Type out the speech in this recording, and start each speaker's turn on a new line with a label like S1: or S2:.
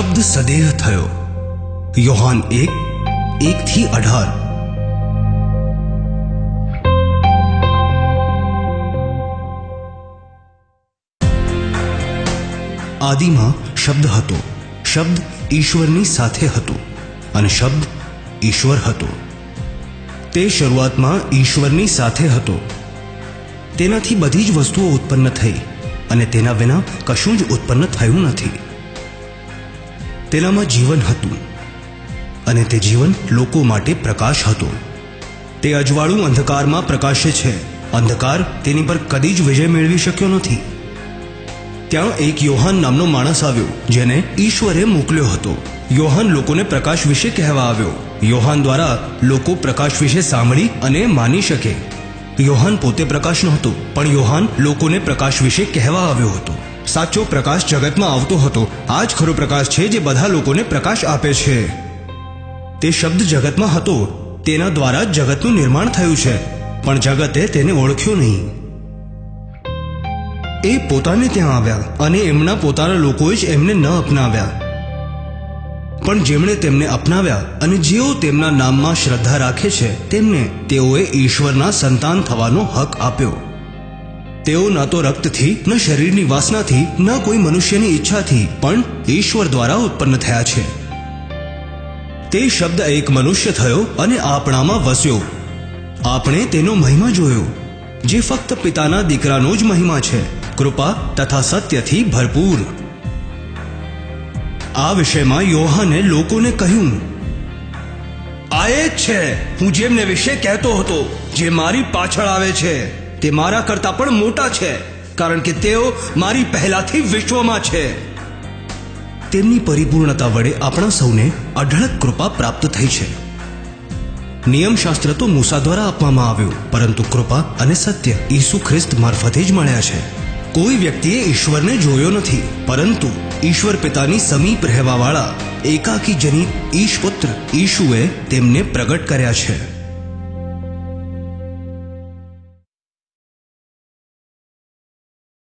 S1: શબ્દ સદેહ થયો. યોહાન એક, એકથી અઢાર. આદિમાં શબ્દ હતો. શબ્દ ઈશ્વરની સાથે હતો અને શબ્દ ઈશ્વર હતો. તે શરૂઆતમાં ઈશ્વરની સાથે હતો. તેનાથી બધી જ વસ્તુઓ ઉત્પન્ન થઈ અને તેના વિના કશું જ ઉત્પન્ન થયું નથી. તેનામાં જીવન હતું અને તે જીવન લોકો માટે પ્રકાશ હતો. તે અજવાળું અંધકારમાં પ્રકાશે છે. અંધકાર તેની પર કદી જ વિજય મેળવી શક્યો નથી. ત્યાં એક યોહાન નામનો માણસ આવ્યો, જેને ઈશ્વરે મોકલ્યો હતો. યોહાન લોકોને પ્રકાશ વિશે કહેવા આવ્યો. યોહાન દ્વારા લોકો પ્રકાશ વિશે સાંભળી અને માની શકે. યોહાન પોતે પ્રકાશ નહોતો, પણ યોહાન લોકોને પ્રકાશ વિશે કહેવા આવ્યો હતો. સાચો પ્રકાશ જગતમાં આવતો હતો. આ જ ખરો પ્રકાશ છે જે બધા લોકોને પ્રકાશ આપે છે. તે શબ્દ જગતમાં હતો. તેના દ્વારા જ જગતનું નિર્માણ થયું છે. પણ જગતે તેને ઓળખ્યું નહીં. એ પોતાને ત્યાં આવ્યા અને એમના પોતાના લોકોએ જ એમને ન અપનાવ્યા. પણ જેમણે તેમને અપનાવ્યા અને જેઓ તેમના નામમાં શ્રદ્ધા રાખે છે, તેમને તેઓએ ઈશ્વરના સંતાન થવાનો હક આપ્યો. તેઓ ન તો રક્તથી, ન શરીરની વાસનાથી, ન કોઈ મનુષ્યની ઈચ્છાથી, પણ ઈશ્વર દ્વારા ઉત્પન્ન થયા છે. તે શબ્દ એક મનુષ્ય થયો અને આપણામાં વસ્યો. આપણે તેનો મહિમા જોયો, જે ફક્ત પિતાના દીકરાનો જ મહિમા છે. કૃપા તથા સત્યથી ભરપૂર. આ વિષયમાં યોહાને લોકોને કહ્યું આ એ જ છે. હું જેમને વિશે કહેતો હતો, જે મારી પાછળ આવે છે. તે મારા કરતા પણ મોટા છે, કારણ કે તેઓ મારી પહેલાથી વિશ્વમાં છે. તેમની પરિપૂર્ણતા વડે આપણા સૌને અઢળક કૃપા પ્રાપ્ત થઈ છે. નિયમશાસ્ત્ર તો મૂસા દ્વારા આપવામાં આવ્યું, પરંતુ કૃપા અને સત્ય ઈસુ ખ્રિસ્ત મારફતે જ મળ્યા છે. કોઈ વ્યક્તિએ ઈશ્વરને જોયો નથી, પરંતુ ઈશ્વર પિતાની સમીપ રહેવાવાળા એકાકી જનિત ઈશ ઈશુએ તેમને પ્રગટ કર્યા છે.